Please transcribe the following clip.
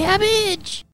cabbage.